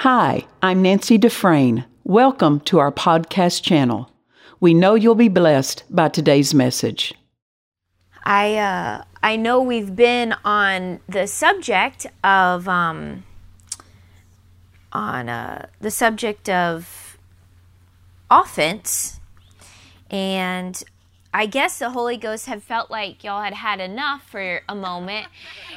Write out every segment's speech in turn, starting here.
Hi, I'm Nancy Dufresne. Welcome to our podcast channel. We know you'll be blessed by today's message. I uh, I know we've been on the subject of um, on uh, the subject of offense, and I guess the Holy Ghost had felt like y'all had had enough for a moment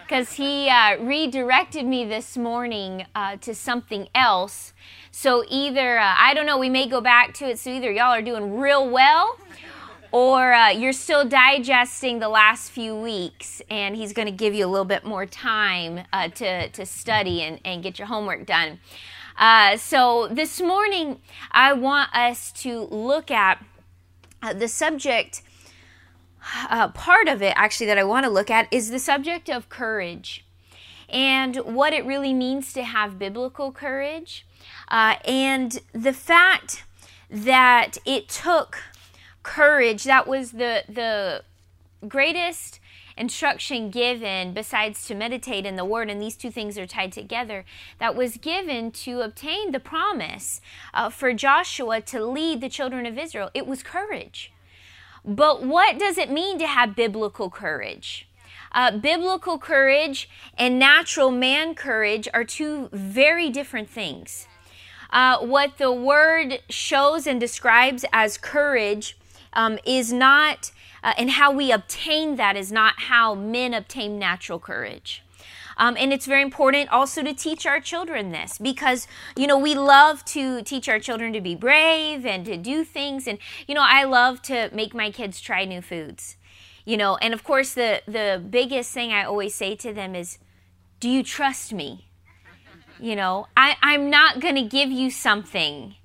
because he uh, redirected me this morning uh, to something else. So either, uh, I don't know, we may go back to it. So either y'all are doing real well or uh, you're still digesting the last few weeks and he's going to give you a little bit more time uh, to, to study and, and get your homework done. Uh, so this morning, I want us to look at uh, the subject, uh, part of it actually that I want to look at is the subject of courage and what it really means to have biblical courage, uh, and the fact that it took courage. That was the the greatest instruction given besides to meditate in the word and these two things are tied together that was given to obtain the promise uh, for joshua to lead the children of israel it was courage but what does it mean to have biblical courage uh, biblical courage and natural man courage are two very different things uh, what the word shows and describes as courage um, is not uh, and how we obtain that is not how men obtain natural courage. Um, and it's very important also to teach our children this because, you know, we love to teach our children to be brave and to do things. And, you know, I love to make my kids try new foods, you know, and of course, the, the biggest thing I always say to them is, Do you trust me? You know, I, I'm not going to give you something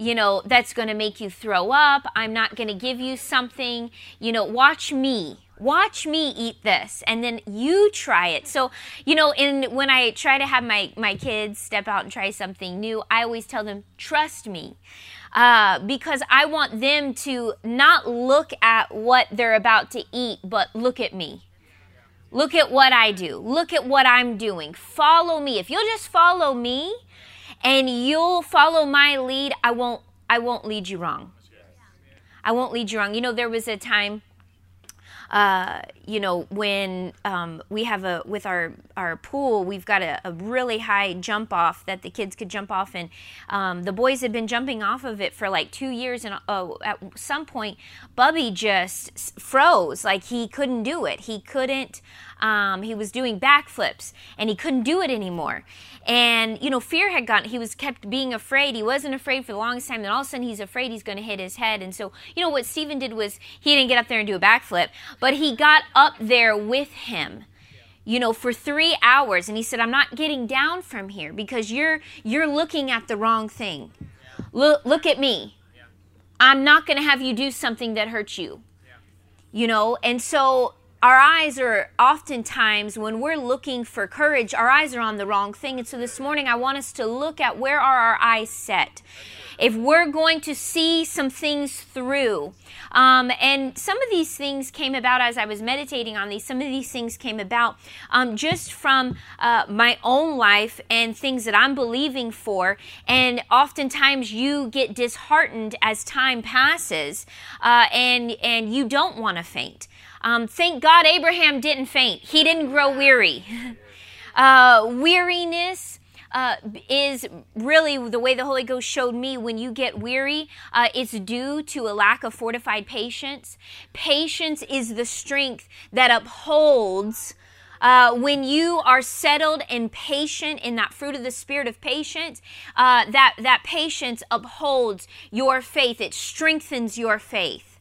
you know, that's going to make you throw up. I'm not going to give you something, you know, watch me. Watch me eat this and then you try it. So, you know, in when I try to have my my kids step out and try something new, I always tell them, "Trust me." Uh, because I want them to not look at what they're about to eat, but look at me. Look at what I do. Look at what I'm doing. Follow me. If you'll just follow me, and you'll follow my lead, I won't I won't lead you wrong. I won't lead you wrong. You know, there was a time uh, you know, when um, we have a with our our pool, we've got a, a, really high jump off that the kids could jump off, and um, the boys had been jumping off of it for like two years, and oh, at some point, Bubby just froze, like he couldn't do it. He couldn't. Um, he was doing backflips, and he couldn't do it anymore. And you know, fear had gotten. He was kept being afraid. He wasn't afraid for the longest time. Then all of a sudden, he's afraid he's going to hit his head. And so, you know, what Stephen did was he didn't get up there and do a backflip, but he got there with him you know for 3 hours. And he said I'm not getting down from here because you're you're looking at the wrong thing. Look look at me. I'm not going to have you do something that hurts you. You know and so our eyes are oftentimes when we're looking for courage our eyes are on the wrong thing. And so this morning i want us to look at where are our eyes set. If we're going to see some things through. Um, and some of these things came about as I was meditating on these. Some of these things came about um, just from uh, my own life and things that I'm believing for. And oftentimes you get disheartened as time passes uh, and, and you don't want to faint. Um, thank God Abraham didn't faint, he didn't grow weary. Uh, weariness uh, is really the way the Holy Ghost showed me when you get weary, uh, it's due to a lack of fortified patience. Patience is the strength that upholds. Uh, when you are settled and patient in that fruit of the spirit of patience, uh, that that patience upholds your faith. It strengthens your faith.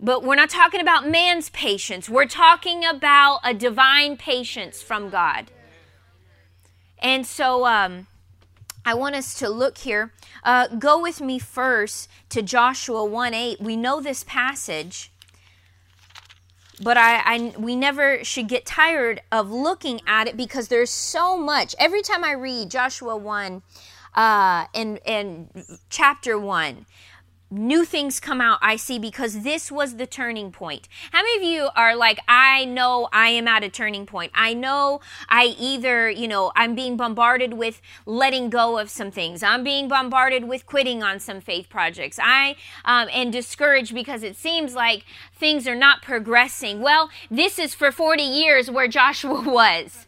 But we're not talking about man's patience. We're talking about a divine patience from God. And so um, I want us to look here. Uh, go with me first to Joshua 1 8. We know this passage, but I, I, we never should get tired of looking at it because there's so much. Every time I read Joshua 1 uh, and, and chapter 1, new things come out i see because this was the turning point. How many of you are like i know i am at a turning point. I know i either you know i'm being bombarded with letting go of some things. I'm being bombarded with quitting on some faith projects. I um, and discouraged because it seems like things are not progressing. Well this is for 40 years where joshua was.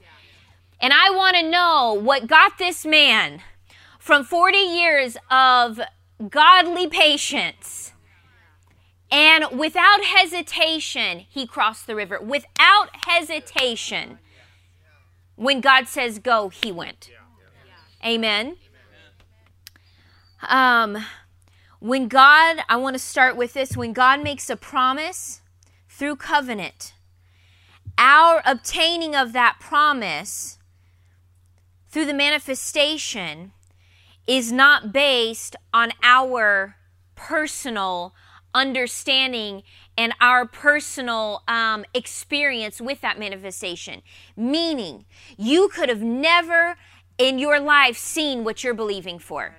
And i want to know what got this man from 40 years of godly patience. And without hesitation, he crossed the river. Without hesitation, when God says go, he went. Amen. Um, when God, I want to start with this when God makes a promise through covenant, our obtaining of that promise through the manifestation is not based on our personal understanding and our personal um, experience with that manifestation. Meaning, you could have never in your life seen what you're believing for.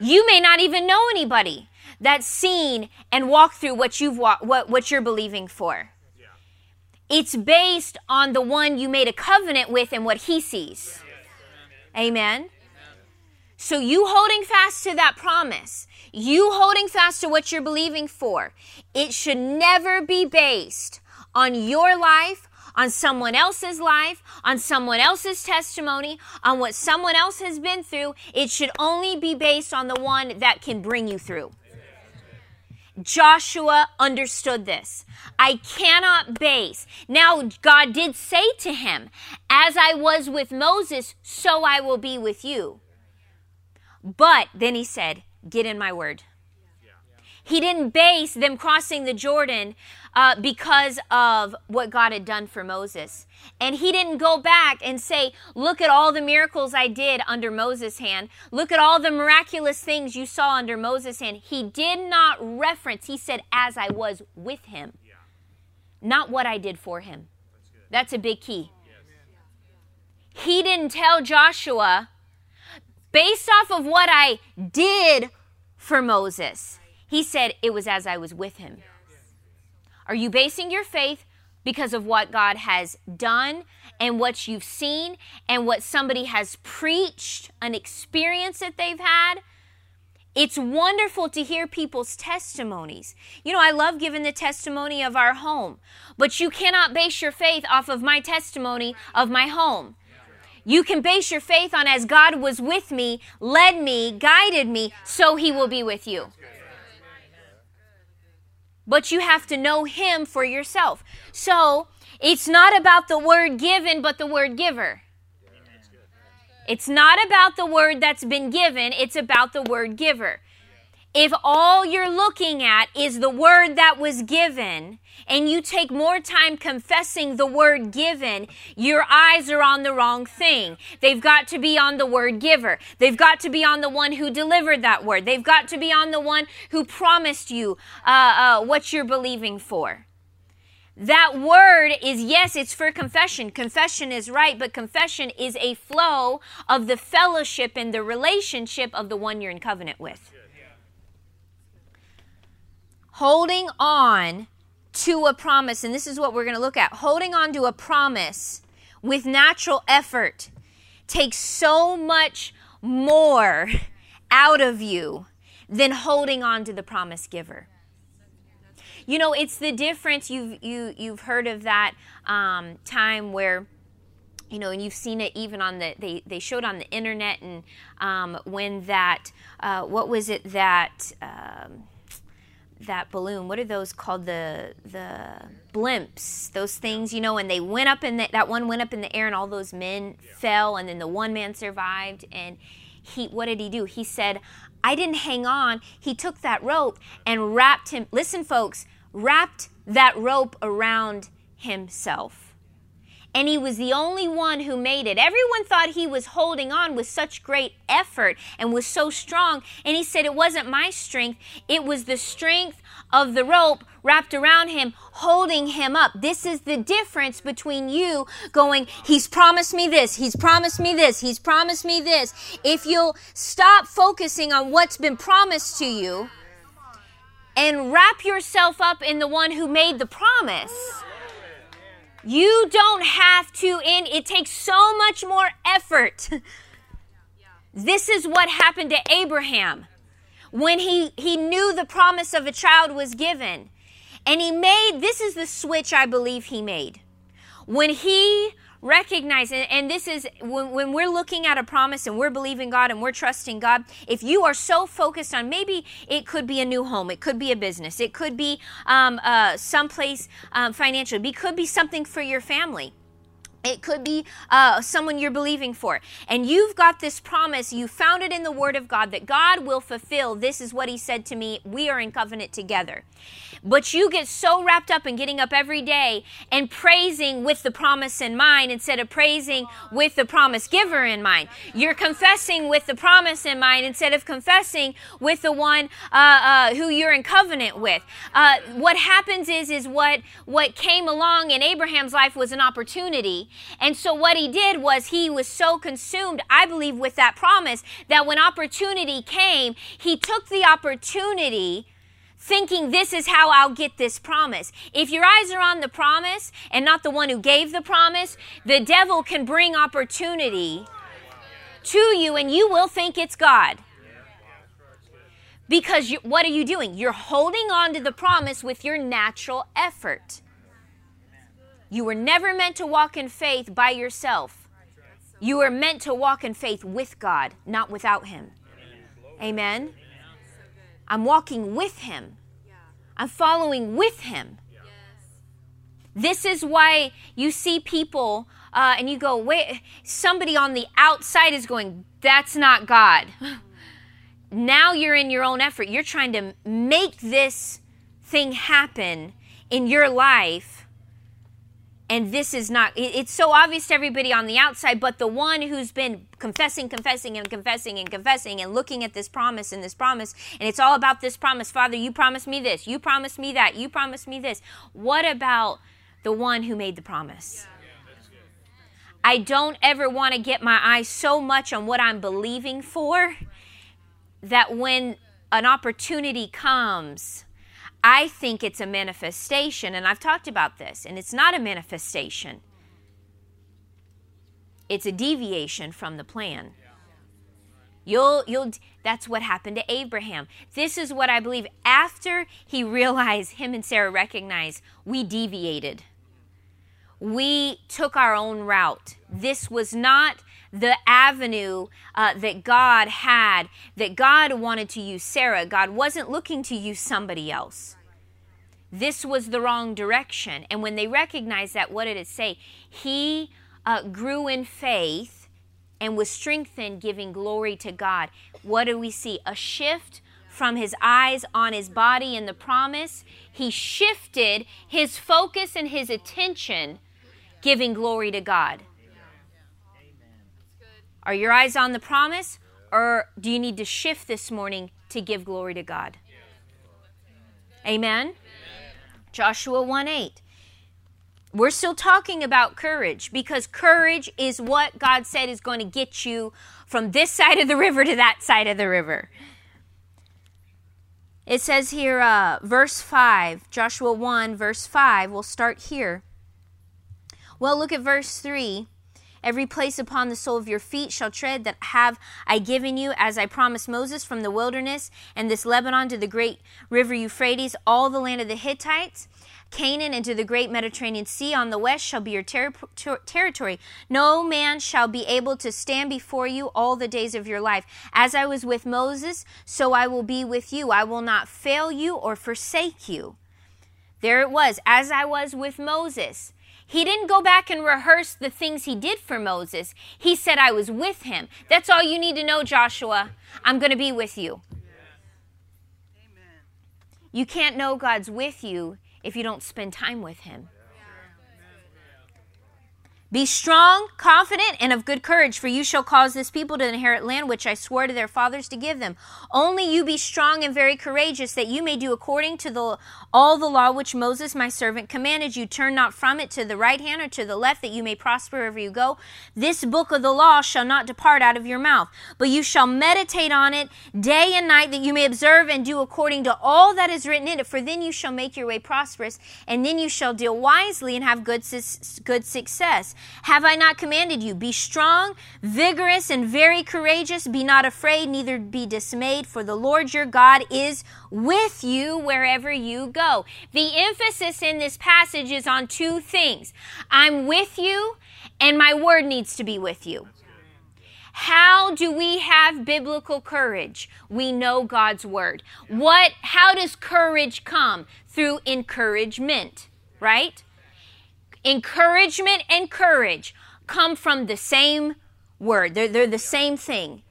You may not even know anybody that's seen and walked through what you've what what you're believing for. It's based on the one you made a covenant with and what he sees. Amen. So, you holding fast to that promise, you holding fast to what you're believing for, it should never be based on your life, on someone else's life, on someone else's testimony, on what someone else has been through. It should only be based on the one that can bring you through. Joshua understood this. I cannot base. Now, God did say to him, As I was with Moses, so I will be with you. But then he said, Get in my word. He didn't base them crossing the Jordan uh, because of what God had done for Moses. And he didn't go back and say, Look at all the miracles I did under Moses' hand. Look at all the miraculous things you saw under Moses' hand. He did not reference, he said, As I was with him, not what I did for him. That's a big key. He didn't tell Joshua, based off of what I did for Moses. He said, It was as I was with him. Are you basing your faith because of what God has done and what you've seen and what somebody has preached, an experience that they've had? It's wonderful to hear people's testimonies. You know, I love giving the testimony of our home, but you cannot base your faith off of my testimony of my home. You can base your faith on as God was with me, led me, guided me, so he will be with you. But you have to know him for yourself. So it's not about the word given, but the word giver. It's not about the word that's been given, it's about the word giver. If all you're looking at is the word that was given, and you take more time confessing the word given, your eyes are on the wrong thing. They've got to be on the word giver. They've got to be on the one who delivered that word. They've got to be on the one who promised you uh, uh, what you're believing for. That word is, yes, it's for confession. Confession is right, but confession is a flow of the fellowship and the relationship of the one you're in covenant with holding on to a promise, and this is what we're going to look at holding on to a promise with natural effort takes so much more out of you than holding on to the promise giver. You know, it's the difference. You've you you've heard of that um, time where you know, and you've seen it even on the they they showed on the internet and um, when that uh, what was it that um, that balloon. What are those called? The the blimps. Those things, you know, and they went up in the, that one went up in the air, and all those men yeah. fell, and then the one man survived. And he, what did he do? He said, "I didn't hang on. He took that rope and wrapped him. Listen, folks, wrapped that rope around himself." And he was the only one who made it. Everyone thought he was holding on with such great effort and was so strong. And he said, It wasn't my strength, it was the strength of the rope wrapped around him, holding him up. This is the difference between you going, He's promised me this, He's promised me this, He's promised me this. If you'll stop focusing on what's been promised to you, and wrap yourself up in the one who made the promise. You don't have to in it takes so much more effort. This is what happened to Abraham when he, he knew the promise of a child was given. And he made this is the switch I believe he made. When he recognize and this is when, when we're looking at a promise and we're believing god and we're trusting god if you are so focused on maybe it could be a new home it could be a business it could be um, uh, someplace um, financial it could be something for your family it could be uh, someone you're believing for. And you've got this promise, you found it in the Word of God that God will fulfill. This is what He said to me. We are in covenant together. But you get so wrapped up in getting up every day and praising with the promise in mind instead of praising with the promise giver in mind. You're confessing with the promise in mind instead of confessing with the one uh, uh, who you're in covenant with. Uh, what happens is, is what, what came along in Abraham's life was an opportunity. And so what he did was he was so consumed, I believe, with that promise that when opportunity came, he took the opportunity thinking this is how I'll get this promise. If your eyes are on the promise and not the one who gave the promise, the devil can bring opportunity to you and you will think it's God. Because you, what are you doing? You're holding on to the promise with your natural effort. You were never meant to walk in faith by yourself. You were meant to walk in faith with God, not without Him. Amen. I'm walking with him. I'm following with him. This is why you see people uh, and you go, wait, somebody on the outside is going, that's not God. now you're in your own effort. You're trying to make this thing happen in your life and this is not it's so obvious to everybody on the outside but the one who's been confessing confessing and confessing and confessing and looking at this promise and this promise and it's all about this promise. Father you promised me this. You promised me that. You promised me this. What about the one who made the promise? I don't ever want to get my eyes so much on what i'm believing for that when an opportunity comes I think it's a manifestation, and I've talked about this, and it's not a manifestation. It's a deviation from the plan. You'll, you'll, that's what happened to Abraham. This is what I believe. After he realized, him and Sarah recognized, we deviated. We took our own route. This was not the avenue uh, that God had, that God wanted to use Sarah. God wasn't looking to use somebody else. This was the wrong direction. And when they recognized that, what did it say? He uh, grew in faith and was strengthened, giving glory to God. What do we see? A shift from his eyes on his body and the promise. He shifted his focus and his attention, giving glory to God. Are your eyes on the promise, or do you need to shift this morning to give glory to God? Amen? Joshua 1 8. We're still talking about courage because courage is what God said is going to get you from this side of the river to that side of the river. It says here, uh, verse 5, Joshua 1, verse 5. We'll start here. Well, look at verse 3. Every place upon the sole of your feet shall tread that have I given you, as I promised Moses, from the wilderness and this Lebanon to the great river Euphrates, all the land of the Hittites, Canaan, and to the great Mediterranean Sea on the west shall be your ter- ter- territory. No man shall be able to stand before you all the days of your life. As I was with Moses, so I will be with you. I will not fail you or forsake you. There it was, as I was with Moses. He didn't go back and rehearse the things he did for Moses. He said, I was with him. That's all you need to know, Joshua. I'm going to be with you. You can't know God's with you if you don't spend time with him. Be strong, confident, and of good courage, for you shall cause this people to inherit land which I swore to their fathers to give them. Only you be strong and very courageous, that you may do according to the, all the law which Moses my servant commanded you. Turn not from it to the right hand or to the left, that you may prosper wherever you go. This book of the law shall not depart out of your mouth, but you shall meditate on it day and night, that you may observe and do according to all that is written in it. For then you shall make your way prosperous, and then you shall deal wisely and have good, good success. Have I not commanded you? Be strong, vigorous, and very courageous. Be not afraid, neither be dismayed, for the Lord your God is with you wherever you go. The emphasis in this passage is on two things I'm with you, and my word needs to be with you. How do we have biblical courage? We know God's word. What how does courage come? Through encouragement, right? Encouragement and courage come from the same word, they're, they're the same thing.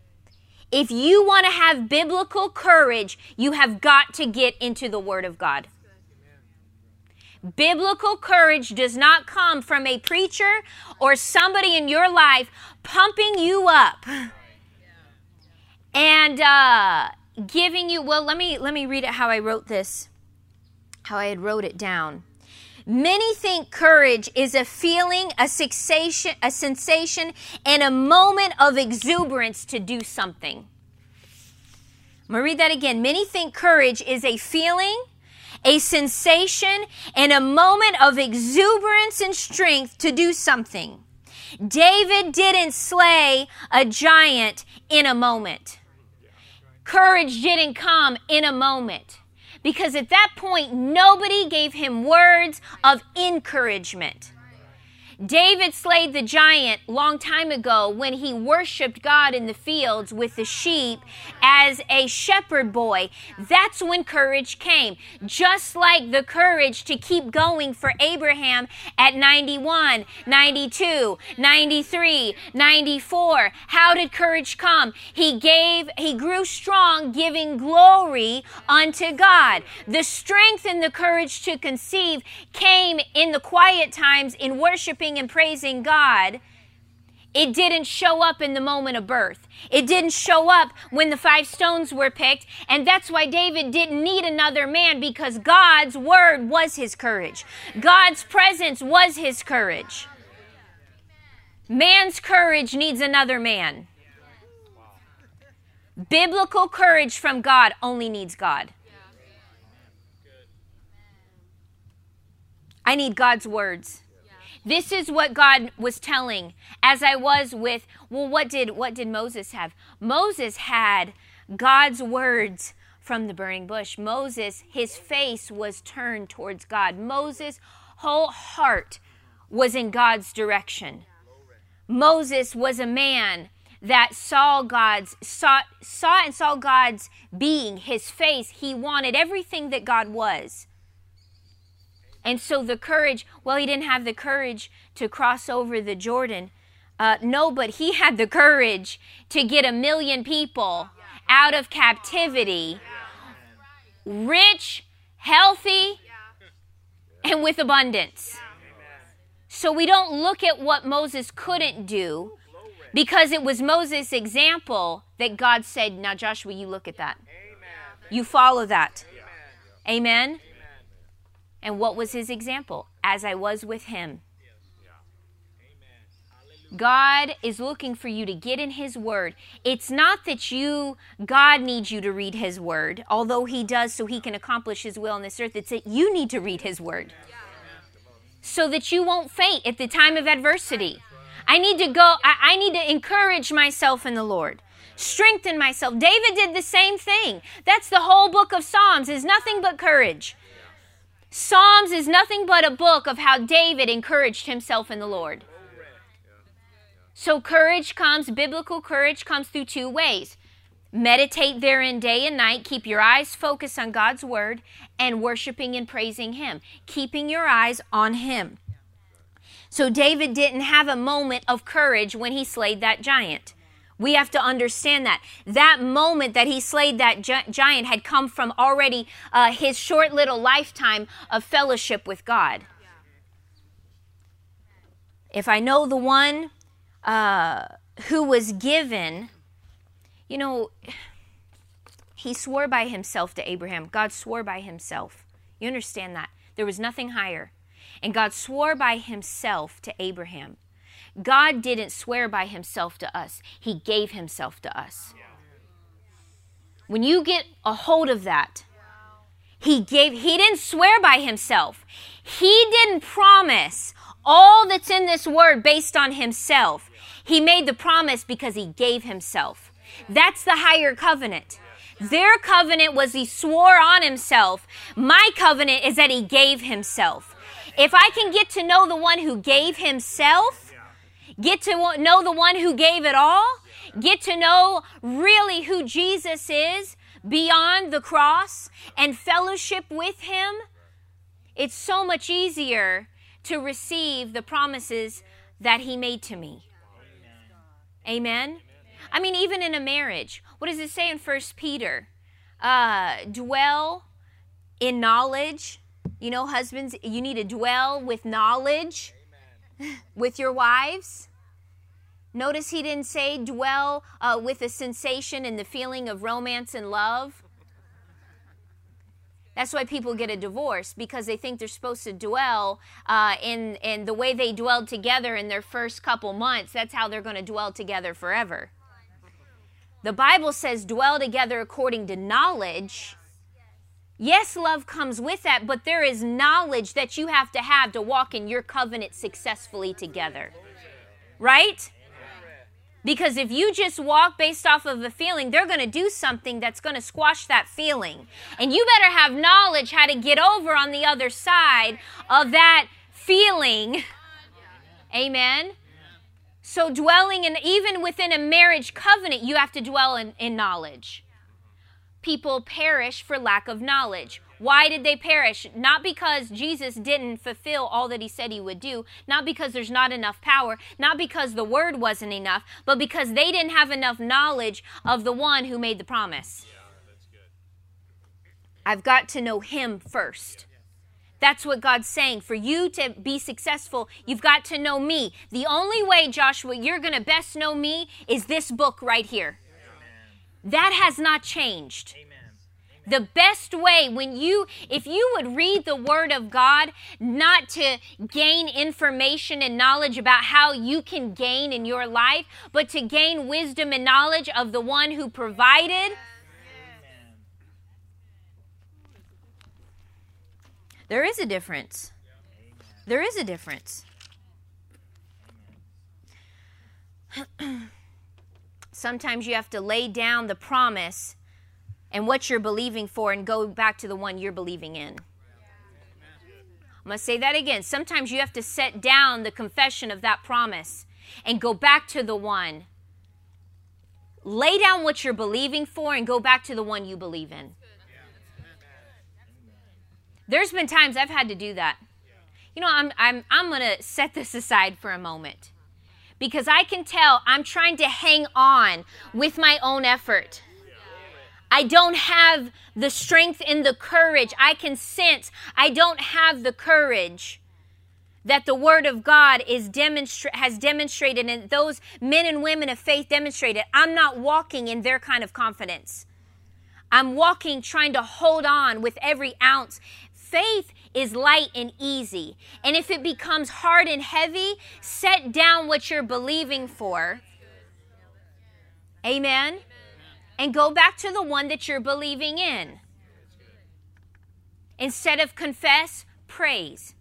If you want to have biblical courage, you have got to get into the Word of God. Biblical courage does not come from a preacher or somebody in your life pumping you up and uh, giving you. Well, let me let me read it how I wrote this, how I had wrote it down. Many think courage is a feeling, a sensation, a sensation, and a moment of exuberance to do something. I'm going to read that again. Many think courage is a feeling, a sensation, and a moment of exuberance and strength to do something. David didn't slay a giant in a moment. Courage didn't come in a moment because at that point, nobody gave him words of encouragement. David slayed the giant long time ago when he worshiped God in the fields with the sheep as a shepherd boy. That's when courage came. Just like the courage to keep going for Abraham at 91, 92, 93, 94. How did courage come? He gave, he grew strong, giving glory unto God. The strength and the courage to conceive came in the quiet times in worshiping and praising God, it didn't show up in the moment of birth. It didn't show up when the five stones were picked. And that's why David didn't need another man because God's word was his courage. God's presence was his courage. Man's courage needs another man. Biblical courage from God only needs God. I need God's words. This is what God was telling as I was with well what did what did Moses have? Moses had God's words from the burning bush. Moses his face was turned towards God. Moses whole heart was in God's direction. Moses was a man that saw God's saw saw and saw God's being, his face. He wanted everything that God was. And so the courage, well, he didn't have the courage to cross over the Jordan. Uh, no, but he had the courage to get a million people out of captivity, rich, healthy, and with abundance. So we don't look at what Moses couldn't do because it was Moses' example that God said, Now, Joshua, you look at that. You follow that. Amen. And what was his example? As I was with him. God is looking for you to get in His Word. It's not that you, God needs you to read His Word, although He does so He can accomplish His will on this earth. It's that you need to read His Word so that you won't faint at the time of adversity. I need to go, I, I need to encourage myself in the Lord strengthen myself. David did the same thing. That's the whole book of Psalms is nothing but courage. Psalms is nothing but a book of how David encouraged himself in the Lord. So, courage comes, biblical courage comes through two ways. Meditate therein day and night. Keep your eyes focused on God's word and worshiping and praising Him. Keeping your eyes on Him. So, David didn't have a moment of courage when he slayed that giant. We have to understand that. That moment that he slayed that gi- giant had come from already uh, his short little lifetime of fellowship with God. if I know the one uh, who was given, you know, he swore by himself to Abraham. God swore by himself. You understand that? There was nothing higher. And God swore by himself to Abraham. God didn't swear by himself to us, he gave himself to us. When you get a hold of that, he gave he didn't swear by himself. He didn't promise all that's in this word based on himself. He made the promise because he gave himself. That's the higher covenant. Their covenant was he swore on himself. My covenant is that he gave himself. If I can get to know the one who gave himself, get to know the one who gave it all, get to know really who Jesus is beyond the cross and fellowship with him, it's so much easier to receive the promises that he made to me. Amen. I mean, even in a marriage, what does it say in First Peter? Uh, dwell in knowledge. You know, husbands, you need to dwell with knowledge with your wives. Notice he didn't say dwell uh, with the sensation and the feeling of romance and love. That's why people get a divorce because they think they're supposed to dwell uh, in in the way they dwelled together in their first couple months. That's how they're going to dwell together forever. The Bible says dwell together according to knowledge. Yes, love comes with that, but there is knowledge that you have to have to walk in your covenant successfully together. Right? Because if you just walk based off of a feeling, they're going to do something that's going to squash that feeling. And you better have knowledge how to get over on the other side of that feeling. Amen. So, dwelling in, even within a marriage covenant, you have to dwell in, in knowledge. People perish for lack of knowledge. Why did they perish? Not because Jesus didn't fulfill all that he said he would do, not because there's not enough power, not because the word wasn't enough, but because they didn't have enough knowledge of the one who made the promise. I've got to know him first. That's what God's saying. For you to be successful, you've got to know me. The only way, Joshua, you're going to best know me is this book right here. That has not changed. Amen. The best way when you, if you would read the Word of God, not to gain information and knowledge about how you can gain in your life, but to gain wisdom and knowledge of the one who provided. There is a difference. There is a difference. Sometimes you have to lay down the promise and what you're believing for and go back to the one you're believing in. I'm going to say that again. Sometimes you have to set down the confession of that promise and go back to the one. Lay down what you're believing for and go back to the one you believe in. There's been times I've had to do that. You know, I'm, I'm, I'm going to set this aside for a moment because I can tell I'm trying to hang on with my own effort. I don't have the strength and the courage. I can sense I don't have the courage that the word of God is demonstra- has demonstrated and those men and women of faith demonstrated. I'm not walking in their kind of confidence. I'm walking trying to hold on with every ounce. Faith is light and easy. And if it becomes hard and heavy, set down what you're believing for. Amen and go back to the one that you're believing in. Instead of confess, praise.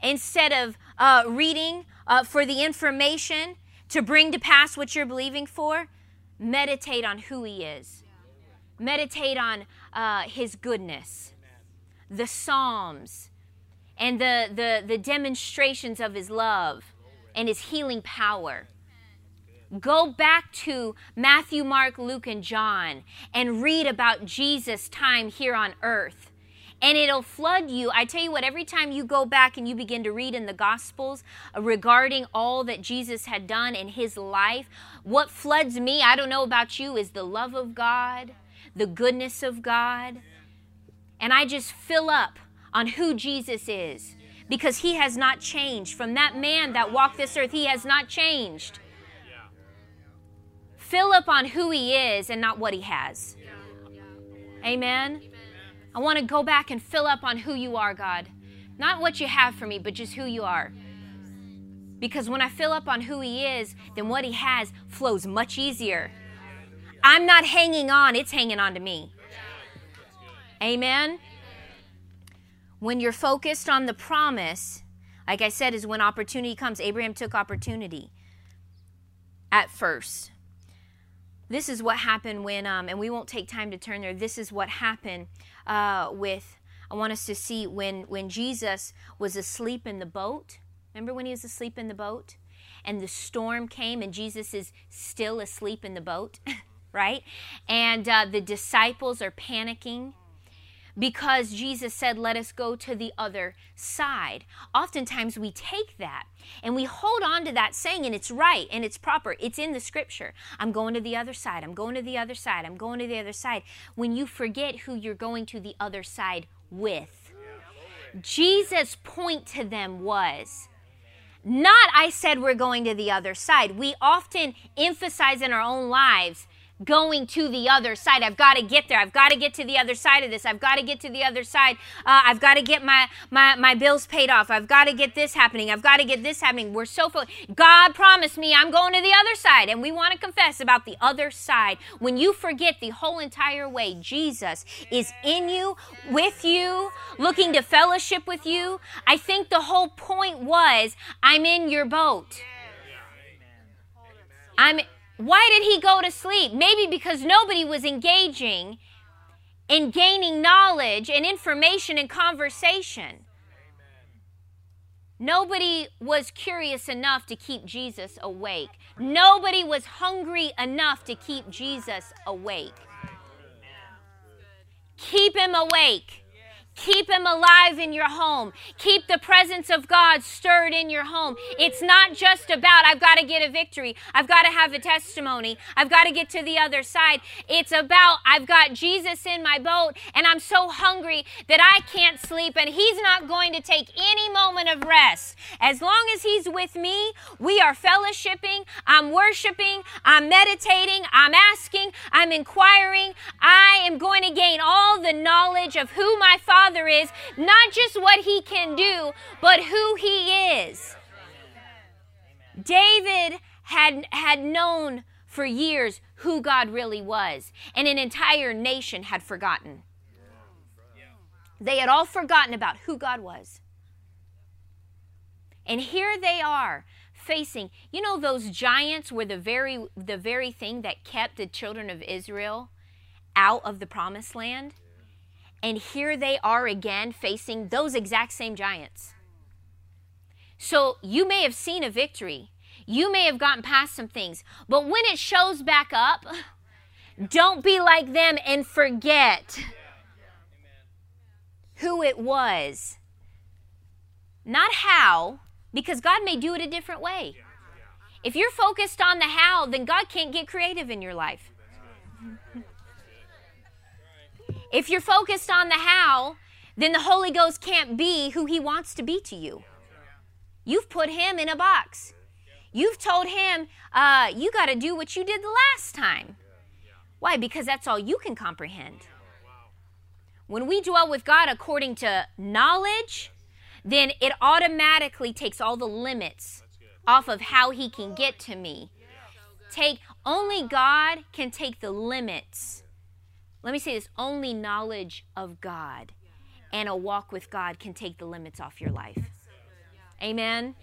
Instead of uh, reading uh, for the information to bring to pass what you're believing for, meditate on who He is. Meditate on uh, His goodness, the Psalms, and the, the, the demonstrations of His love and His healing power. Go back to Matthew, Mark, Luke, and John and read about Jesus' time here on earth. And it'll flood you. I tell you what, every time you go back and you begin to read in the Gospels regarding all that Jesus had done in his life, what floods me, I don't know about you, is the love of God, the goodness of God. And I just fill up on who Jesus is because he has not changed. From that man that walked this earth, he has not changed. Fill up on who he is and not what he has. Amen. I want to go back and fill up on who you are, God. Not what you have for me, but just who you are. Because when I fill up on who he is, then what he has flows much easier. I'm not hanging on, it's hanging on to me. Amen. When you're focused on the promise, like I said, is when opportunity comes. Abraham took opportunity at first. This is what happened when, um, and we won't take time to turn there. This is what happened uh, with. I want us to see when when Jesus was asleep in the boat. Remember when he was asleep in the boat, and the storm came, and Jesus is still asleep in the boat, right? And uh, the disciples are panicking because Jesus said, Let us go to the other side. Oftentimes we take that and we hold on to that saying, and it's right and it's proper. It's in the scripture. I'm going to the other side. I'm going to the other side. I'm going to the other side. When you forget who you're going to the other side with, Jesus' point to them was, not I said we're going to the other side. We often emphasize in our own lives going to the other side. I've got to get there. I've got to get to the other side of this. I've got to get to the other side. Uh, I've got to get my, my, my bills paid off. I've got to get this happening. I've got to get this happening. We're so full. God promised me I'm going to the other side. And we want to confess about the other side. When you forget the whole entire way, Jesus is in you, with you, looking to fellowship with you. I think the whole point was I'm in your boat. I'm why did he go to sleep? Maybe because nobody was engaging in gaining knowledge and information and conversation. Nobody was curious enough to keep Jesus awake. Nobody was hungry enough to keep Jesus awake. Keep him awake. Keep him alive in your home. Keep the presence of God stirred in your home. It's not just about, I've got to get a victory. I've got to have a testimony. I've got to get to the other side. It's about, I've got Jesus in my boat and I'm so hungry that I can't sleep and he's not going to take any moment of rest. As long as he's with me, we are fellowshipping. I'm worshiping. I'm meditating. I'm asking. I'm inquiring. I am going to gain all the knowledge of who my Father Father is, not just what he can do, but who he is. David had, had known for years who God really was, and an entire nation had forgotten. They had all forgotten about who God was. And here they are facing, you know, those giants were the very the very thing that kept the children of Israel out of the promised land. And here they are again facing those exact same giants. So you may have seen a victory. You may have gotten past some things. But when it shows back up, don't be like them and forget who it was. Not how, because God may do it a different way. If you're focused on the how, then God can't get creative in your life. If you're focused on the how, then the Holy Ghost can't be who he wants to be to you. You've put him in a box. You've told him, uh, you got to do what you did the last time. Why? Because that's all you can comprehend. When we dwell with God according to knowledge, then it automatically takes all the limits off of how he can get to me. Take only God can take the limits let me say this only knowledge of God and a walk with God can take the limits off your life. Amen.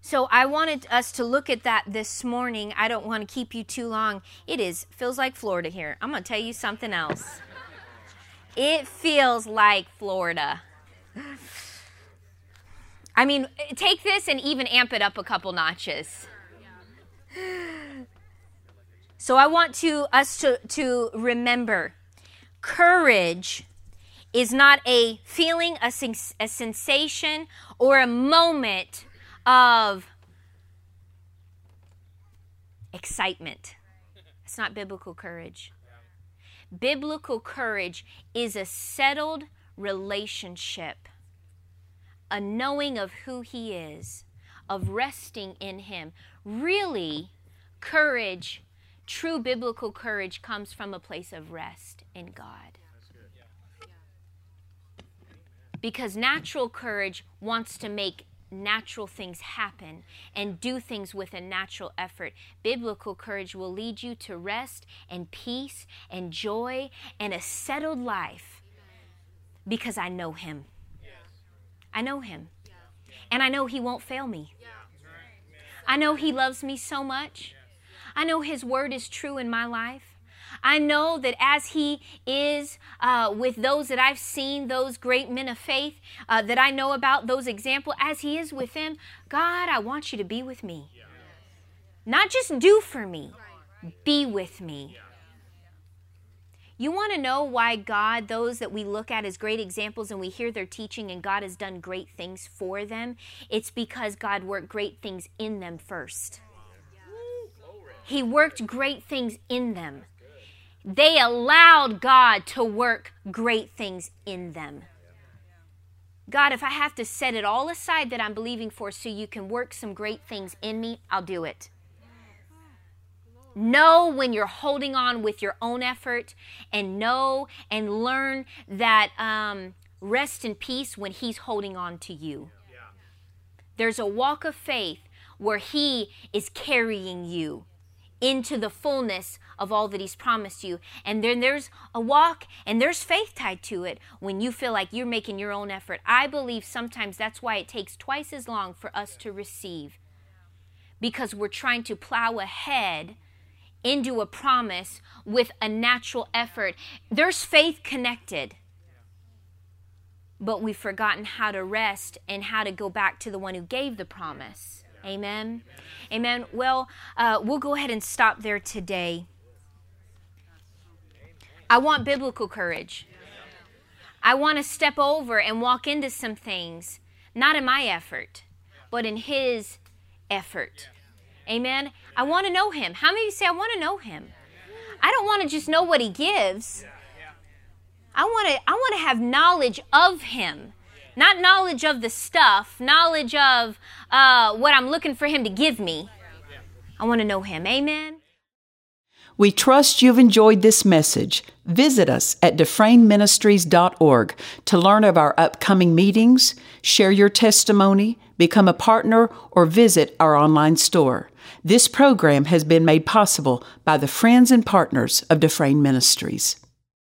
So I wanted us to look at that this morning. I don't want to keep you too long. It is feels like Florida here. I'm going to tell you something else. It feels like Florida. I mean, take this and even amp it up a couple notches. So I want to us to, to remember courage is not a feeling, a, a sensation, or a moment of excitement. It's not biblical courage. Biblical courage is a settled relationship. a knowing of who He is, of resting in Him. Really, courage, true biblical courage, comes from a place of rest in God. Because natural courage wants to make natural things happen and do things with a natural effort. Biblical courage will lead you to rest and peace and joy and a settled life because I know Him. I know Him. And I know He won't fail me. I know He loves me so much. I know His word is true in my life. I know that as He is uh, with those that I've seen, those great men of faith uh, that I know about, those examples, as He is with them, God, I want you to be with me. Not just do for me, be with me. You want to know why God, those that we look at as great examples and we hear their teaching and God has done great things for them? It's because God worked great things in them first. He worked great things in them. They allowed God to work great things in them. God, if I have to set it all aside that I'm believing for so you can work some great things in me, I'll do it. Know when you're holding on with your own effort and know and learn that um, rest in peace when He's holding on to you. There's a walk of faith where He is carrying you into the fullness of all that He's promised you. And then there's a walk and there's faith tied to it when you feel like you're making your own effort. I believe sometimes that's why it takes twice as long for us to receive because we're trying to plow ahead into a promise with a natural effort. There's faith connected. But we've forgotten how to rest and how to go back to the one who gave the promise. Amen. Amen. Well, uh, we'll go ahead and stop there today. I want biblical courage. I want to step over and walk into some things, not in my effort, but in His effort. Amen. I want to know Him. How many of you say, I want to know Him? I don't want to just know what He gives. I want to I want to have knowledge of him not knowledge of the stuff, knowledge of uh, what I'm looking for Him to give me. I want to know Him. Amen. We trust you've enjoyed this message. Visit us at dufresneministries.org to learn of our upcoming meetings, share your testimony, become a partner, or visit our online store. This program has been made possible by the friends and partners of Dufresne Ministries.